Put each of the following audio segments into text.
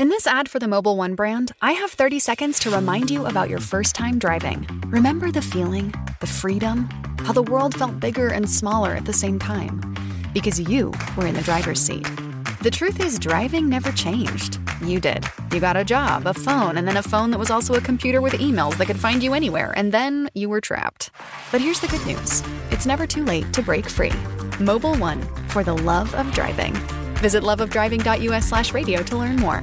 In this ad for the Mobil One brand, I have 30 seconds to remind you about your first time driving. Remember the feeling, the freedom, how the world felt bigger and smaller at the same time? Because you were in the driver's seat. The truth is, driving never changed. You did. You got a job, a phone, and then a phone that was also a computer with emails that could find you anywhere, and then you were trapped. But here's the good news it's never too late to break free. Mobil One, for the love of driving. Visit loveofdriving.us slash radio to learn more.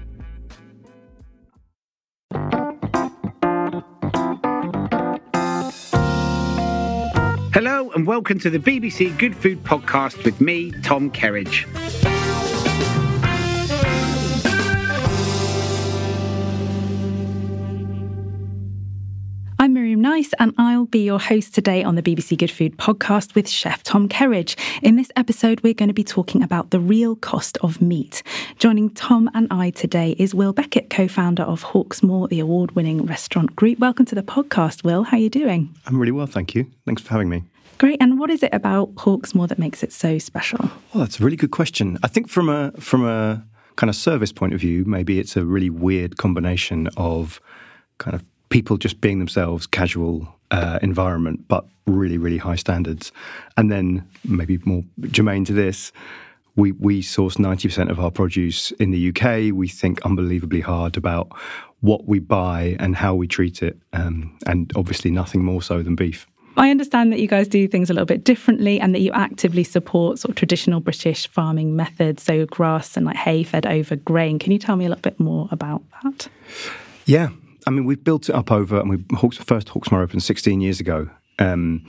Hello and welcome to the BBC Good Food Podcast with me, Tom Kerridge. I'm Miriam Nice, and I'll be your host today on the BBC Good Food podcast with Chef Tom Kerridge. In this episode, we're going to be talking about the real cost of meat. Joining Tom and I today is Will Beckett, co founder of Hawksmoor, the award winning restaurant group. Welcome to the podcast, Will. How are you doing? I'm really well, thank you. Thanks for having me. Great. And what is it about Hawksmoor that makes it so special? Well, that's a really good question. I think from a from a kind of service point of view, maybe it's a really weird combination of kind of people just being themselves, casual uh, environment, but really, really high standards. And then maybe more germane to this, we we source ninety percent of our produce in the UK. We think unbelievably hard about what we buy and how we treat it, um, and obviously nothing more so than beef. I understand that you guys do things a little bit differently and that you actively support sort of traditional British farming methods, so grass and like hay fed over grain. Can you tell me a little bit more about that? Yeah, I mean, we've built it up over, and we first Hawksmoor opened 16 years ago. Um,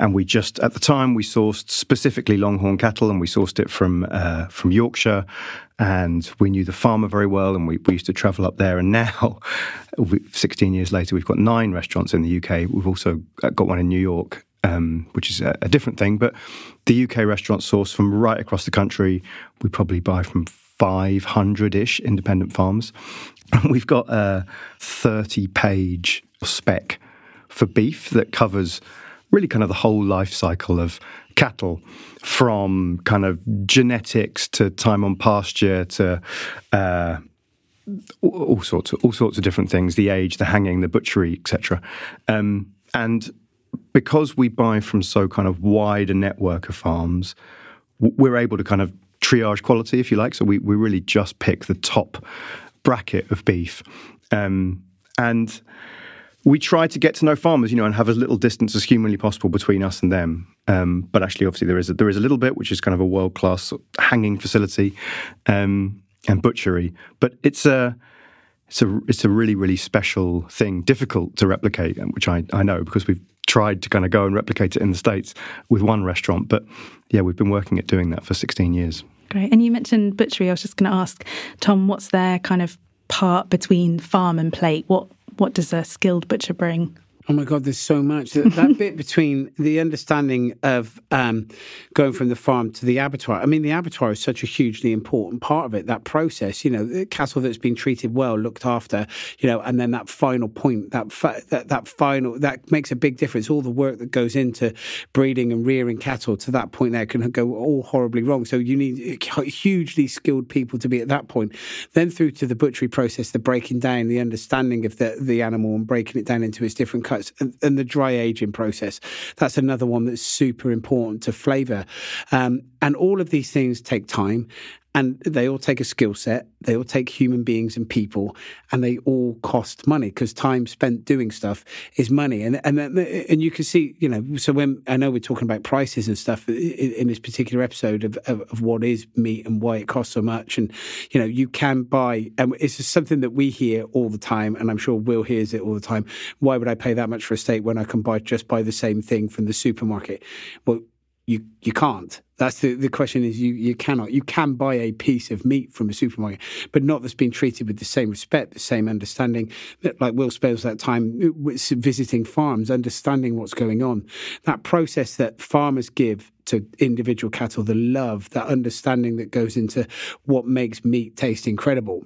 and we just at the time we sourced specifically longhorn cattle, and we sourced it from uh, from Yorkshire, and we knew the farmer very well, and we, we used to travel up there. And now, 16 years later, we've got nine restaurants in the UK. We've also got one in New York, um, which is a, a, different thing. But the UK restaurant source from right across the country. We probably buy from 500 ish independent farms. We've got a 30 page spec for beef that covers really kind of the whole life cycle of cattle from kind of genetics to time on pasture to uh, all sorts of all sorts of different things the age the hanging the butchery etc um, and because we buy from so kind of wide a network of farms we're able to kind of triage quality if you like. So we, we really just pick the top bracket of beef. Um, and we try to get to know farmers, you know, and have as little distance as humanly possible between us and them. Um, but actually, obviously, there is a, there is a little bit, which is kind of a world class hanging facility um, and butchery. But it's a it's a it's a really really special thing, difficult to replicate, which I I know because we've tried to kind of go and replicate it in the states with one restaurant. But yeah, we've been working at doing that for 16 years. Great. And you mentioned butchery. I was just going to ask Tom, what's their kind of part between farm and plate? What what does a skilled butcher bring? Oh my God, there's so much. That, that bit between the understanding of um, going from the farm to the abattoir. I mean, the abattoir is such a hugely important part of it. That process, you know, the cattle that's been treated well, looked after, you know, and then that final point, that fa- that that final that makes a big difference. All the work that goes into breeding and rearing cattle to that point there can go all horribly wrong. So you need hugely skilled people to be at that point. Then through to the butchery process, the breaking down, the understanding of the the animal and breaking it down into its different cuts and, and, the dry aging process. That's another one that's super important to flavour. Um, and all of these things take time and they all take a skill set they all take human beings and people and they all cost money because time spent doing stuff is money. And and and you can see you know so when i know we're talking about prices and stuff in, in this particular episode of, of, of, what is meat and why it costs so much. And you know you can buy and it's something that we hear all the time and i'm sure will hears it all the time. Why would i pay that much for a steak when i can buy just buy the same thing from the supermarket? Well you you can't. That's the, the question is you you cannot. You can buy a piece of meat from a supermarket, but not that's been treated with the same respect, the same understanding. Like Will spends that time visiting farms, understanding what's going on. That process that farmers give to individual cattle, the love, that understanding that goes into what makes meat taste incredible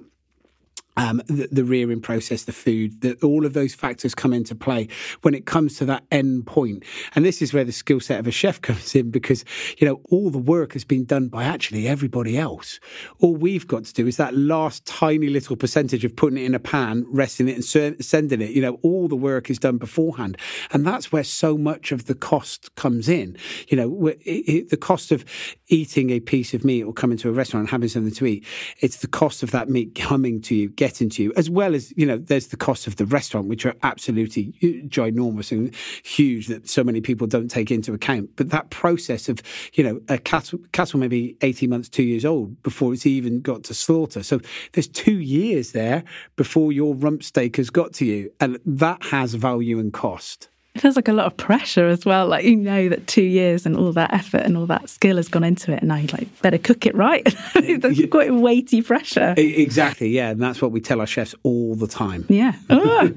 um, the, the, rearing process, the food, the, all of those factors come into play when it comes to that end point. And this is where the skill set of a chef comes in because, you know, all the work has been done by actually everybody else. All we've got to do is that last tiny little percentage of putting it in a pan, resting it and sending it. You know, all the work is done beforehand. And that's where so much of the cost comes in. You know, it, it, the cost of eating a piece of meat or coming to a restaurant and having something to eat, it's the cost of that meat coming to you getting to you, as well as, you know, there's the cost of the restaurant, which are absolutely ginormous and huge that so many people don't take into account. But that process of, you know, a cattle, cattle maybe 18 months, two years old before it's even got to slaughter. So there's two years there before your rump steak has got to you. And that has value and cost. It feels like a lot of pressure as well. Like you know that two years and all that effort and all that skill has gone into it, and now you like better cook it right. that's quite weighty pressure. Exactly, yeah, and that's what we tell our chefs all the time. Yeah, oh.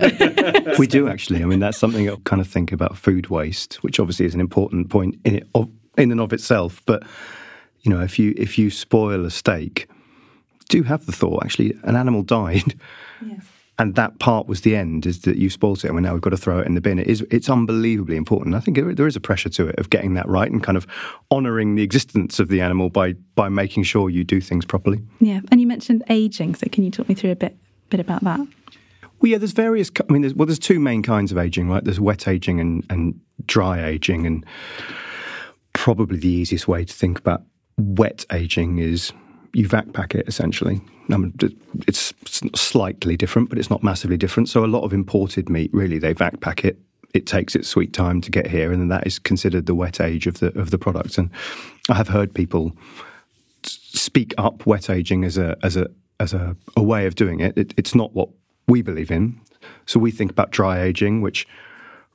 we do actually. I mean, that's something I kind of think about food waste, which obviously is an important point in it of, in and of itself. But you know, if you if you spoil a steak, do have the thought actually an animal died. Yes and that part was the end is that you spoilt it and we now we've got to throw it in the bin. It is it's unbelievably important. I think there is a pressure to it of getting that right and kind of honoring the existence of the animal by by making sure you do things properly. Yeah and you mentioned aging so can you talk me through a bit bit about that? Well yeah there's various i mean there's, well there's two main kinds of aging right? There's wet aging and and dry aging and probably the easiest way to think about wet aging is you vac pack it essentially. I mean, it's slightly different, but it's not massively different. So a lot of imported meat, really, they vac pack it. It takes its sweet time to get here, and then that is considered the wet age of the of the product. And I have heard people speak up wet aging as a as a as a, a way of doing it. it. It's not what we believe in. So we think about dry aging, which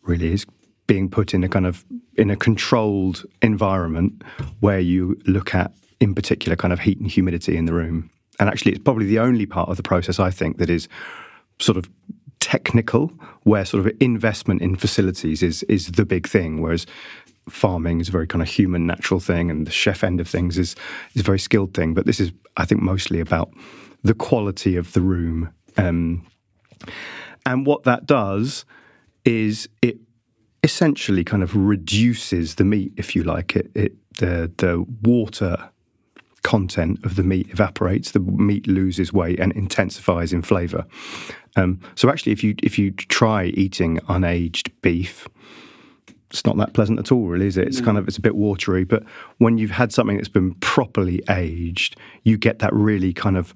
really is being put in a kind of in a controlled environment where you look at in particular kind of heat and humidity in the room. And actually, it's probably the only part of the process I think that is sort of technical, where sort of investment in facilities is is the big thing. Whereas farming is a very kind of human, natural thing, and the chef end of things is is a very skilled thing. But this is, I think, mostly about the quality of the room. Um, and what that does is it essentially kind of reduces the meat, if you like. It, it the the water content of the meat evaporates, the meat loses weight and intensifies in flavour. Um, so actually, if you if you try eating unaged beef, it's not that pleasant at all, really, is it? It's no. kind of it's a bit watery. But when you've had something that's been properly aged, you get that really kind of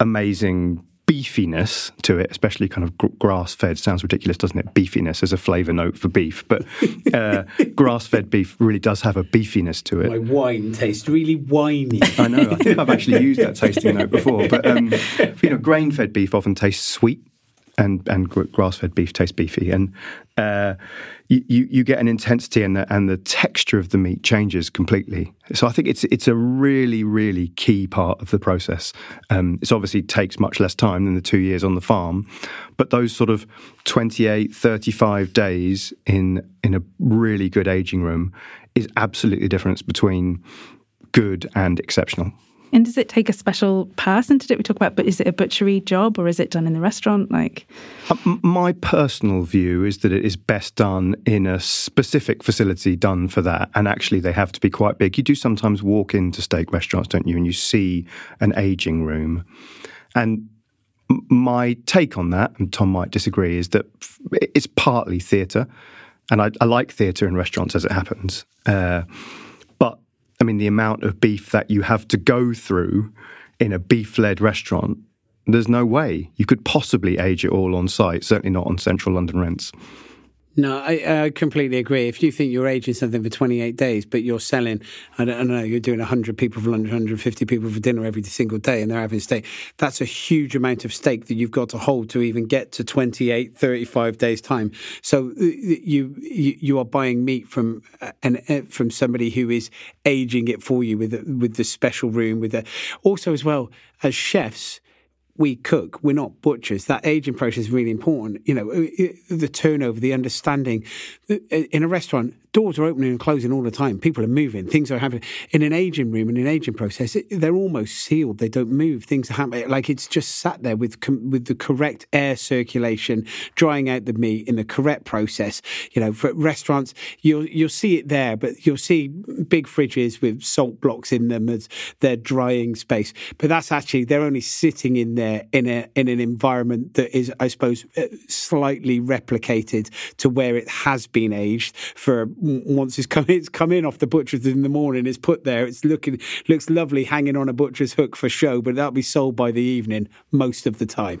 amazing beefiness to it, especially kind of grass fed. Sounds ridiculous, doesn't it? Beefiness as a flavour note for beef, but uh, grass fed beef really does have a beefiness to it. My wine tastes really winey. I know. I think I've actually used that tasting note before, but um, you know, grain fed beef often tastes sweet. And and grass fed beef tastes beefy, and uh, you, you get an intensity and the and the texture of the meat changes completely. So I think it's it's a really really key part of the process. Um, it obviously takes much less time than the two years on the farm, but those sort of 28, 35 days in in a really good aging room is absolutely the difference between good and exceptional. And does it take a special person to do it? We talk about, but is it a butchery job or is it done in the restaurant? Like, uh, my personal view is that it is best done in a specific facility done for that. And actually, they have to be quite big. You do sometimes walk into steak restaurants, don't you? And you see an aging room. And my take on that, and Tom might disagree, is that it's partly theatre. And I, I like theatre in restaurants as it happens. Uh, I mean, the amount of beef that you have to go through in a beef led restaurant, there's no way you could possibly age it all on site, certainly not on central London rents. No, I, completely agree. If you think you're aging something for 28 days, but you're selling, I don't, I don't know, you're doing 100 people for lunch, 150 people for dinner every single day, and they're having steak, that's a huge amount of steak that you've got to hold to even get to 28, 35 days' time. So uh, you you, you are buying meat from uh, an, uh, from somebody who is aging it for you with with the special room. With the, also as well as chefs we cook. We're not butchers. That aging process is really important. You know, the turnover, the understanding. In a restaurant, doors are opening and closing all the time. People are moving. Things are happening. In an aging room, in an aging process, it, they're almost sealed. They don't move. Things are happening. Like it's just sat there with with the correct air circulation, drying out the meat in the correct process. You know, for restaurants, you'll you'll see it there, but you'll see big fridges with salt blocks in them as their drying space. But that's actually they're only sitting in there in a in an environment that is, I suppose, uh, slightly replicated to where it has been aged for once it's come it's come in off the butcher's in the morning, it's put there. It's looking looks lovely hanging on a butcher's hook for show, but that'll be sold by the evening most of the time.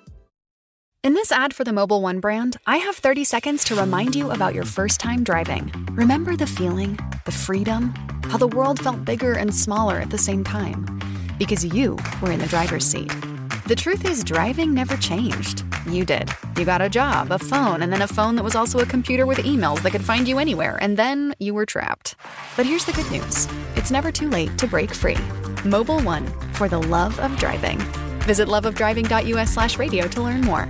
In this ad for the Mobil 1 brand, I have 30 seconds to remind you about your first time driving. Remember the feeling, the freedom, how the world felt bigger and smaller at the same time? Because you were in the driver's seat. The truth is, driving never changed. You did. You got a job, a phone, and then a phone that was also a computer with emails that could find you anywhere, and then you were trapped. But here's the good news it's never too late to break free. Mobil 1 for the love of driving. Visit loveofdriving.us slash radio to learn more.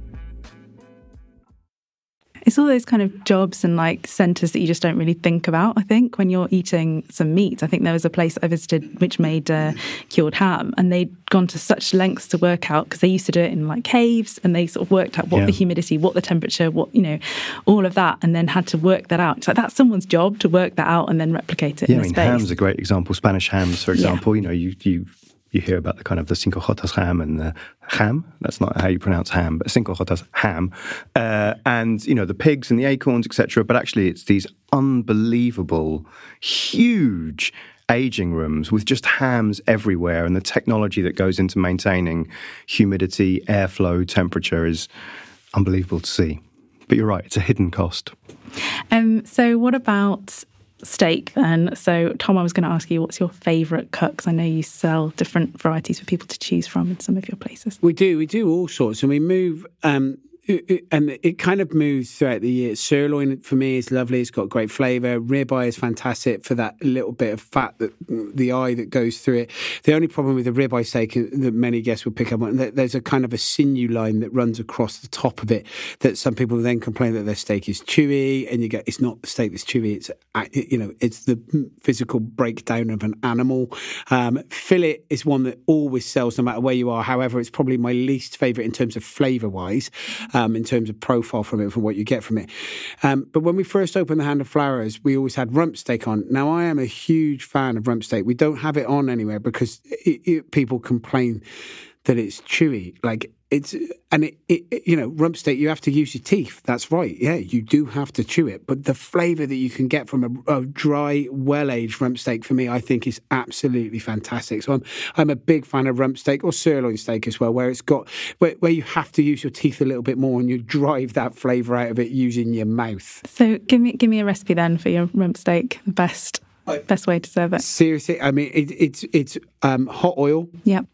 It's all those kind of jobs and like centres that you just don't really think about. I think when you're eating some meat, I think there was a place I visited which made uh, cured ham, and they'd gone to such lengths to work out because they used to do it in like caves, and they sort of worked out what yeah. the humidity, what the temperature, what you know, all of that, and then had to work that out. It's like that's someone's job to work that out and then replicate it. Yeah, I mean, space. ham's a great example. Spanish hams, for example. Yeah. You know, you you you hear about the kind of the cinco jotas ham and the ham. That's not how you pronounce ham, but cinco jotas ham. Uh, and, you know, the pigs and the acorns, etc. But actually, it's these unbelievable, huge aging rooms with just hams everywhere. And the technology that goes into maintaining humidity, airflow, temperature is unbelievable to see. But you're right, it's a hidden cost. Um, so, what about steak then. So, Tom, I was going to ask you, what's your favourite cut? Because I know you sell different varieties for people to choose from in some of your places. We do. We do all sorts, and we move. Um, and it kind of moves throughout the year. Sirloin for me is lovely. It's got great flavour. Ribeye is fantastic for that little bit of fat that the eye that goes through it. The only problem with the ribeye steak that many guests will pick up on there's a kind of a sinew line that runs across the top of it that some people then complain that their steak is chewy, and you get it's not the steak that's chewy. It's you know it's the physical breakdown of an animal. Um, fillet is one that always sells no matter where you are. However, it's probably my least favourite in terms of flavour wise um, in terms of profile from it, from what you get from it. Um, but when we first opened the Hand and Flowers, we always had rump steak on. Now, I am a huge fan of rump steak. We don't have it on anywhere because it, it, people complain that it's chewy. Like it's and it, it, you know rump steak you have to use your teeth. That's right. Yeah you do have to chew it. But the flavor that you can get from a, a dry well-aged rump steak for me i think is absolutely fantastic. So i'm i'm a big fan of rump steak or sirloin steak as well where it's got where, where you have to use your teeth a little bit more and you drive that flavor out of it using your mouth. So give me give me a recipe then for your rump steak the best best way to serve it. Seriously i mean it, it's it's um, hot oil. Yep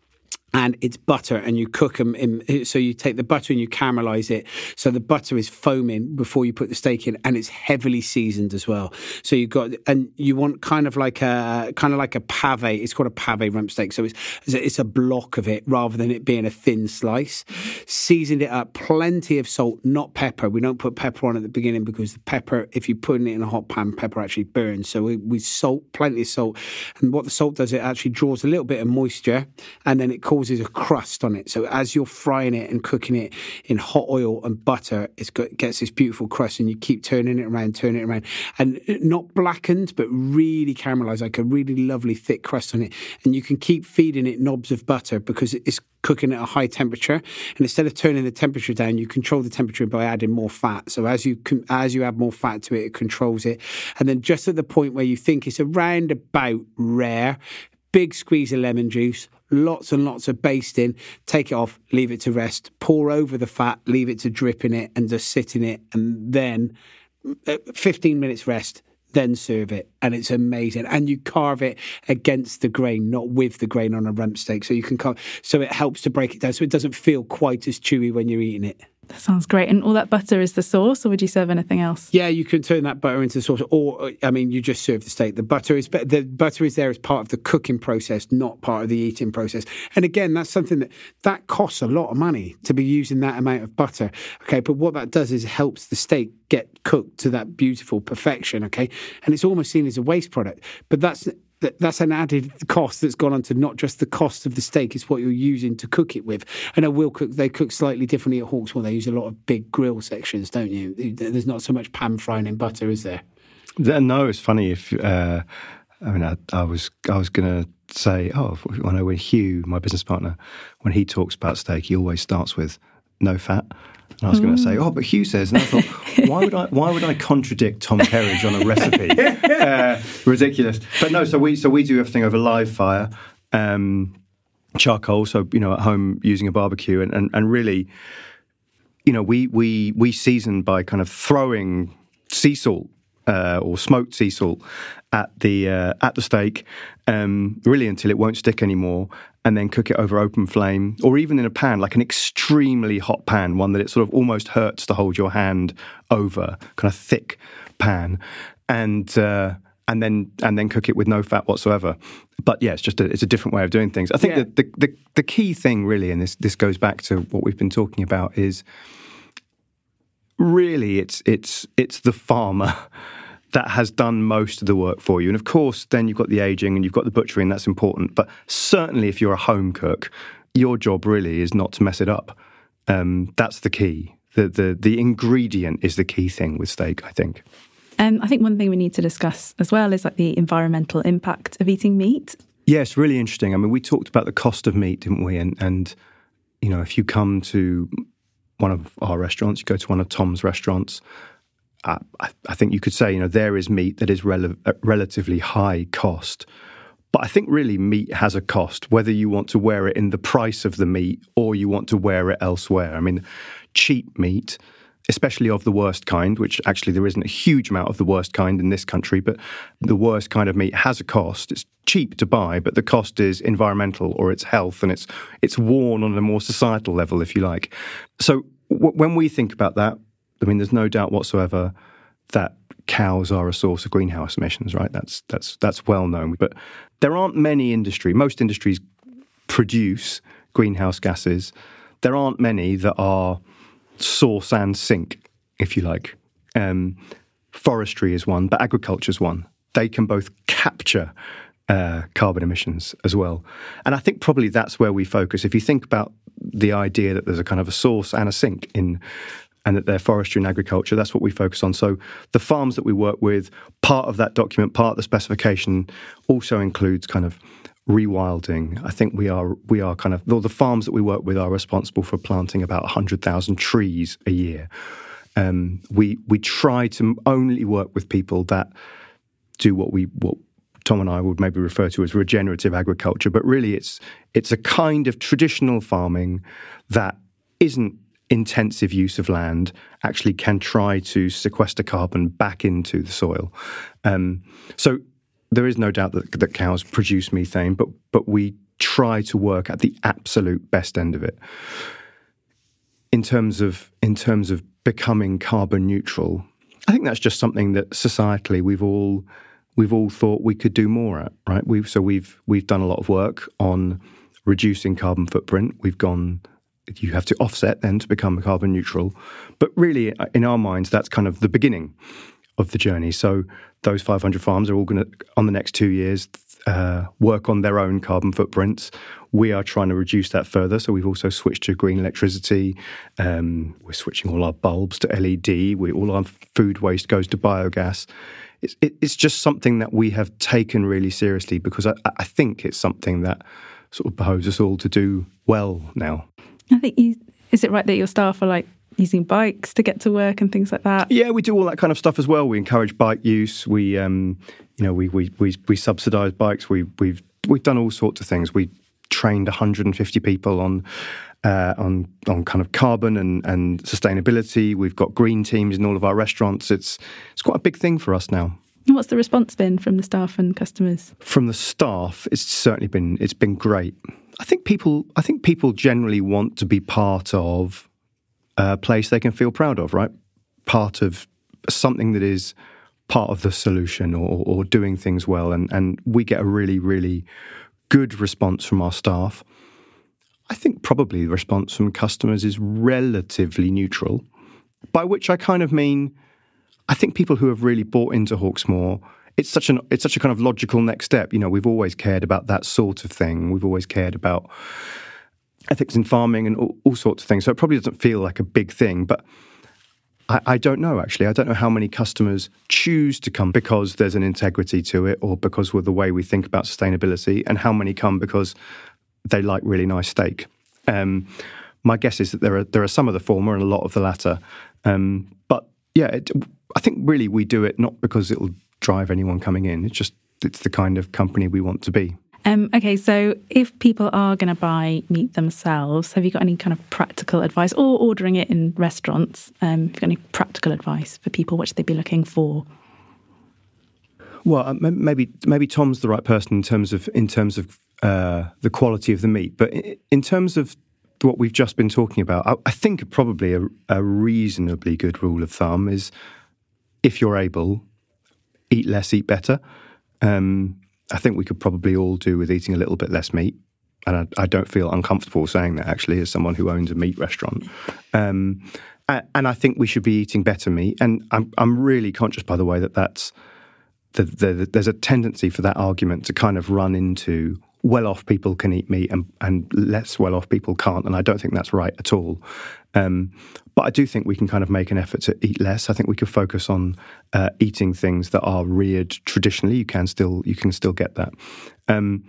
and it's butter and you cook them in so you take the butter and you caramelize it. So the butter is foaming before you put the steak in and it's heavily seasoned as well. So you've got and you want kind of like a kind of like a pave it's called a pave rump steak. So it's it's a block of it rather than it being a thin slice. Seasoned it up plenty of salt not pepper. We don't put pepper on at the beginning because the pepper if you put it in a hot pan pepper actually burns. So we, we salt plenty of salt. And what the salt does it actually draws a little bit of moisture and then it causes causes a crust on it. So as you're frying it and cooking it in hot oil and butter, it gets this beautiful crust, and you keep turning it around, turning it around, and not blackened, but really caramelized, like a really lovely thick crust on it. And you can keep feeding it knobs of butter because it's cooking at a high temperature. And instead of turning the temperature down, you control the temperature by adding more fat. So as you as you add more fat to it, it controls it. And then just at the point where you think it's around about rare, big squeeze of lemon juice, lots and lots of basting, take it off, leave it to rest, pour over the fat, leave it to drip in it and just sit in it, and then uh, 15 minutes rest, then serve it. And it's amazing. And you carve it against the grain, not with the grain on a rump steak. So you can carve, so it helps to break it down so it doesn't feel quite as chewy when you're eating it. That sounds great. And all that butter is the sauce, or would you serve anything else? Yeah, you can turn that butter into sauce, or I mean, you just serve the steak. The butter is the butter is there as part of the cooking process, not part of the eating process. And again, that's something that that costs a lot of money to be using that amount of butter. Okay, but what that does is helps the steak get cooked to that beautiful perfection. Okay, and it's almost seen as a waste product, but that's that's an added cost that's gone on to not just the cost of the steak, it's what you're using to cook it with. And I will cook they cook slightly differently at Hawksmoor. They use a lot of big grill sections, don't you? There's not so much pan frying in butter, is there? No, it's funny if uh, I mean I, I was I was going to say oh I know when Huw, my business partner, when he talks about steak, he always starts with no fat. And I was going to say, oh, but Huw says, and I thought, why would I? Why would I contradict Tom Kerridge on a recipe? uh, ridiculous. But no, so we so we do everything over live fire, um, charcoal. So you know, at home using a barbecue, and, and and really, you know, we we we season by kind of throwing sea salt uh, or smoked sea salt at the uh, at the steak, um, really until it won't stick anymore, and then cook it over open flame, or even in a pan, like an extremely hot pan, one that it sort of almost hurts to hold your hand over, kind of thick pan, and. Uh, and then and then cook it with no fat whatsoever. But yeah, it's just a, it's a different way of doing things. I think yeah. that the, the the key thing really, and this this goes back to what we've been talking about, is really it's it's it's the farmer that has done most of the work for you. And of course, then you've got the aging and you've got the butchery, and that's important. But certainly, if you're a home cook, your job really is not to mess it up. Um, that's the key. The, the the ingredient is the key thing with steak, I think. Um, I think one thing we need to discuss as well is like the environmental impact of eating meat. Yes, really interesting. I mean, we talked about the cost of meat, didn't we? And and you know, if you come to one of our restaurants, you go to one of Tom's restaurants, I, I, think you could say, you know, there is meat that is rel- uh, relatively high cost. But I think really meat has a cost, whether you want to wear it in the price of the meat or you want to wear it elsewhere. I mean, cheap meat, especially of the worst kind, which actually there isn't a huge amount of the worst kind in this country, but the worst kind of meat has a cost. It's cheap to buy, but the cost is environmental or it's health and it's it's worn on a more societal level, if you like. So w- when we think about that, I mean, there's no doubt whatsoever that cows are a source of greenhouse emissions, right? That's that's that's well known. But there aren't many industry. Most industries produce greenhouse gases. There aren't many that are source and sink, if you like. Um, forestry is one, but agriculture is one. They can both capture uh, carbon emissions as well. And I think probably that's where we focus. If you think about the idea that there's a kind of a source and a sink in and that they're forestry and agriculture. That's what we focus on. So the farms that we work with, part of that document, part of the specification also includes kind of rewilding. I think we are we are kind of the farms that we work with are responsible for planting about 100,000 trees a year. Um, we we try to only work with people that do what we what Tom and I would maybe refer to as regenerative agriculture, but really it's it's a kind of traditional farming that isn't intensive use of land actually can try to sequester carbon back into the soil. Um, so there is no doubt that, that cows produce methane, but but we try to work at the absolute best end of it. In terms of in terms of becoming carbon neutral, I think that's just something that societally we've all we've all thought we could do more at, right? We've so we've we've done a lot of work on reducing carbon footprint. We've gone you have to offset then to become carbon neutral. But really, in our minds, that's kind of the beginning of the journey. So those 500 farms are all going to, on the next two years, uh, work on their own carbon footprints. We are trying to reduce that further. So we've also switched to green electricity. Um, we're switching all our bulbs to LED. We, all our food waste goes to biogas. It's, it, it's just something that we have taken really seriously because I, I think it's something that sort of behoves us all to do well now. I think you, is it right that your staff are like using bikes to get to work and things like that? Yeah, we do all that kind of stuff as well. We encourage bike use. We, um, you know, we we we, we subsidise bikes. We we've we've done all sorts of things. We trained 150 people on. Uh, on on kind of carbon and, and sustainability, we've got green teams in all of our restaurants. It's it's quite a big thing for us now. What's the response been from the staff and customers? From the staff, it's certainly been it's been great. I think people I think people generally want to be part of a place they can feel proud of, right? Part of something that is part of the solution or, or doing things well. And, and we get a really, really good response from our staff. I think probably the response from customers is relatively neutral, by which I kind of mean I think people who have really bought into Hawksmoor it's such an it's such a kind of logical next step. You know, we've always cared about that sort of thing. We've always cared about ethics in farming and all, all sorts of things. So it probably doesn't feel like a big thing, but I, I, don't know actually. I don't know how many customers choose to come because there's an integrity to it, or because of the way we think about sustainability, and how many come because they like really nice steak. Um, my guess is that there are there are some of the former and a lot of the latter. Um, but yeah, it, I think really we do it not because it'll drive anyone coming in. It's just it's the kind of company we want to be. Um, okay, so if people are going to buy meat themselves, have you got any kind of practical advice, or ordering it in restaurants? Um, have you got any practical advice for people? What should they be looking for? Well, uh, maybe maybe Tom's the right person in terms of in terms of uh, the quality of the meat, but in terms of what we've just been talking about, I, I think probably a, a reasonably good rule of thumb is if you're able, eat less, eat better. Um, I think we could probably all do with eating a little bit less meat. And I, I, don't feel uncomfortable saying that actually, as someone who owns a meat restaurant. Um, and I think we should be eating better meat. And I'm, I'm really conscious, by the way, that that's the, the, there's a tendency for that argument to kind of run into well off people can eat meat and, and less well off people can't. And I don't think that's right at all. Um, but I do think we can kind of make an effort to eat less. I think we could focus on uh, eating things that are reared traditionally. You can still you can still get that, um,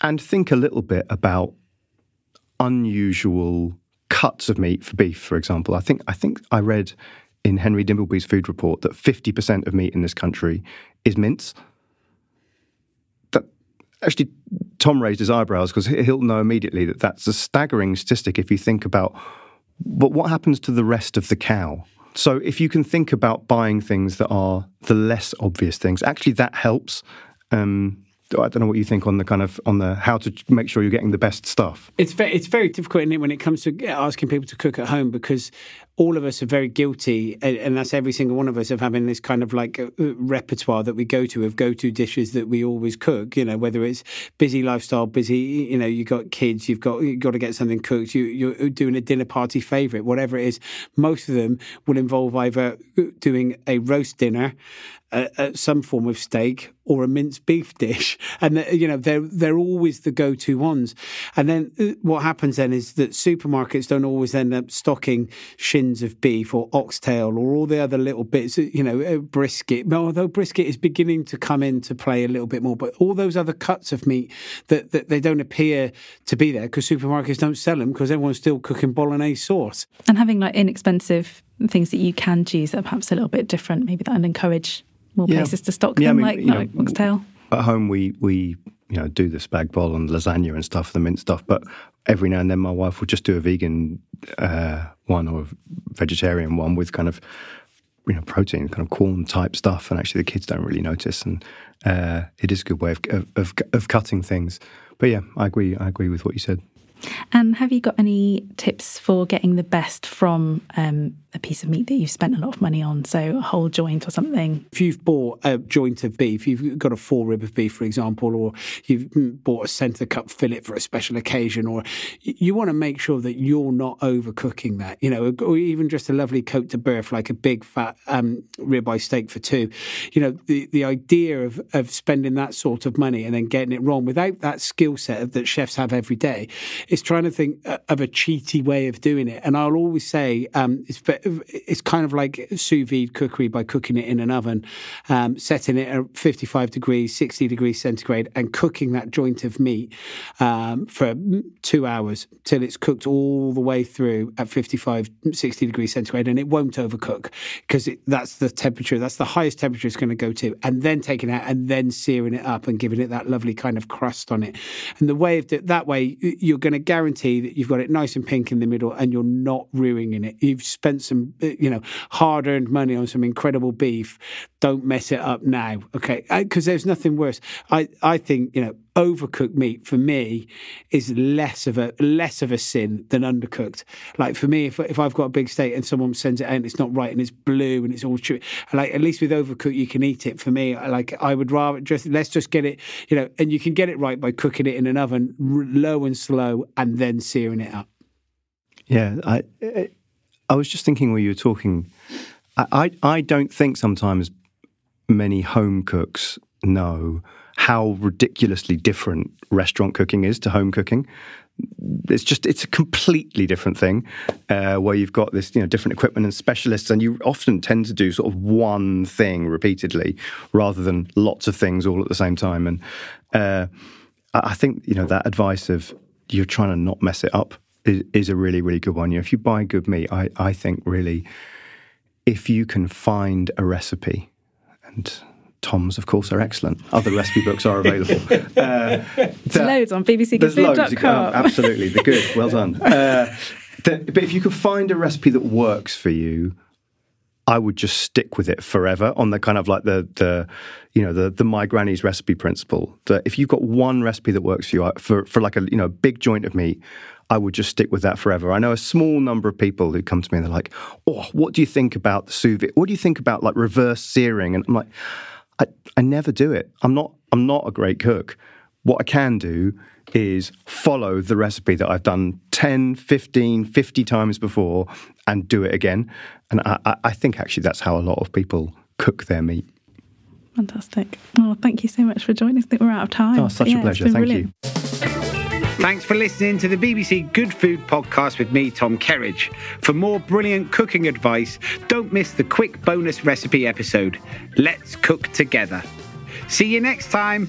and think a little bit about unusual cuts of meat for beef, for example. I think I think I read in Henry Dimbleby's food report that fifty percent of meat in this country is mince. Actually Tom raised his eyebrows because he'll know immediately that that's a staggering statistic if you think about but what happens to the rest of the cow? So if you can think about buying things that are the less obvious things, actually that helps. Um, I don't know what you think on the kind of on the how to make sure you're getting the best stuff. It's very, it's very difficult it, when it comes to asking people to cook at home because all of us are very guilty, and that's every single one of us of having this kind of like uh, repertoire that we go to of go to dishes that we always cook. You know, whether it's busy lifestyle, busy, you know, you've got kids, you've got you've got to get something cooked, you, you're uh, doing a dinner party favorite, whatever it is. Most of them will involve either uh, doing a roast dinner a, some form of steak or a minced beef dish, and you know they're they're always the go-to ones. And then uh, what happens then is that supermarkets don't always end up stocking shins of beef or oxtail or all the other little bits, you know, uh, brisket. Although brisket is beginning to come into play a little bit more, but all those other cuts of meat that, that they don't appear to be there because supermarkets don't sell them because everyone's still cooking bolognese sauce. And having like inexpensive things that you can choose that are perhaps a little bit different, maybe that would encourage more yeah. places to stock yeah, them, I mean, like, like know, oxtail? At home, we we you know do the spag bol and lasagna and stuff, the mint stuff. But every now and then, my wife will just do a vegan uh, one or a vegetarian one with kind of you know protein, kind of corn type stuff, and actually the kids don't really notice, and uh, it is a good way of, of of cutting things. But yeah, I agree. I agree with what you said. And have you got any tips for getting the best from um, a piece of meat that you've spent a lot of money on? So a whole joint or something? If you've bought a joint of beef, you've got a four rib of beef, for example, or you've bought a centre cut fillet for a special occasion, or you want to make sure that you're not overcooking that, you know, or even just a lovely cote de boeuf, like a big fat um, ribeye steak for two. You know, the, the idea of, of spending that sort of money and then getting it wrong without that skill set that chefs have every day is trying to think uh, of a cheaty way of doing it. And I'll always say um, it's it's kind of like sous vide cookery by cooking it in an oven, um, setting it at 55 degrees, 60 degrees centigrade, and cooking that joint of meat um, for two hours till it's cooked all the way through at 55, 60 degrees centigrade, and it won't overcook because that's the temperature, that's the highest temperature it's going to go to, and then taking it out and then searing it up and giving it that lovely kind of crust on it. And the way of that way, you're going to guarantee that you've got it nice and pink in the middle and you're not ruining it. You've spent some, you know, hard earned money on some incredible beef. Don't mess it up now, okay? Because there's nothing worse. I, I think, you know, overcooked meat for me is less of a less of a sin than undercooked. Like for me, if if I've got a big steak and someone sends it out and it's not right and it's blue and it's all true, like at least with overcooked you can eat it. For me, like I would rather just let's just get it, you know, and you can get it right by cooking it in an oven low and slow and then searing it up. Yeah, I I was just thinking while you were talking, I, I don't think sometimes many home cooks know how ridiculously different restaurant cooking is to home cooking. It's just it's a completely different thing uh, where you've got this you know different equipment and specialists, and you often tend to do sort of one thing repeatedly rather than lots of things all at the same time. And uh, I think you know that advice of you're trying to not mess it up is, is a really really good one. You know, if you buy good meat, I I think really if you can find a recipe and Tom's, of course, are excellent. Other recipe books are available. Uh, there's loads on bbcgoodfood.com. absolutely, the good. Well done. Uh, the, but if you can find a recipe that works for you, I would just stick with it forever on the kind of like the the you know the the my granny's recipe principle. That if you've got one recipe that works for you for for like a you know big joint of meat, I would just stick with that forever. I know a small number of people who come to me and they're like, "Oh, what do you think about the sous vide? What do you think about like reverse searing?" And I'm like I, I never do it. I'm not I'm not a great cook. What I can do is follow the recipe that I've done 10, 15, 50 times before and do it again. And I, I think actually that's how a lot of people cook their meat. Fantastic. Oh, thank you so much for joining us. I think we're out of time. Oh, such yeah, a pleasure. Thank brilliant. you. Thanks for listening to the BBC Good Food podcast with me, Tom Kerridge. For more brilliant cooking advice, don't miss the quick bonus recipe episode. Let's cook together. See you next time.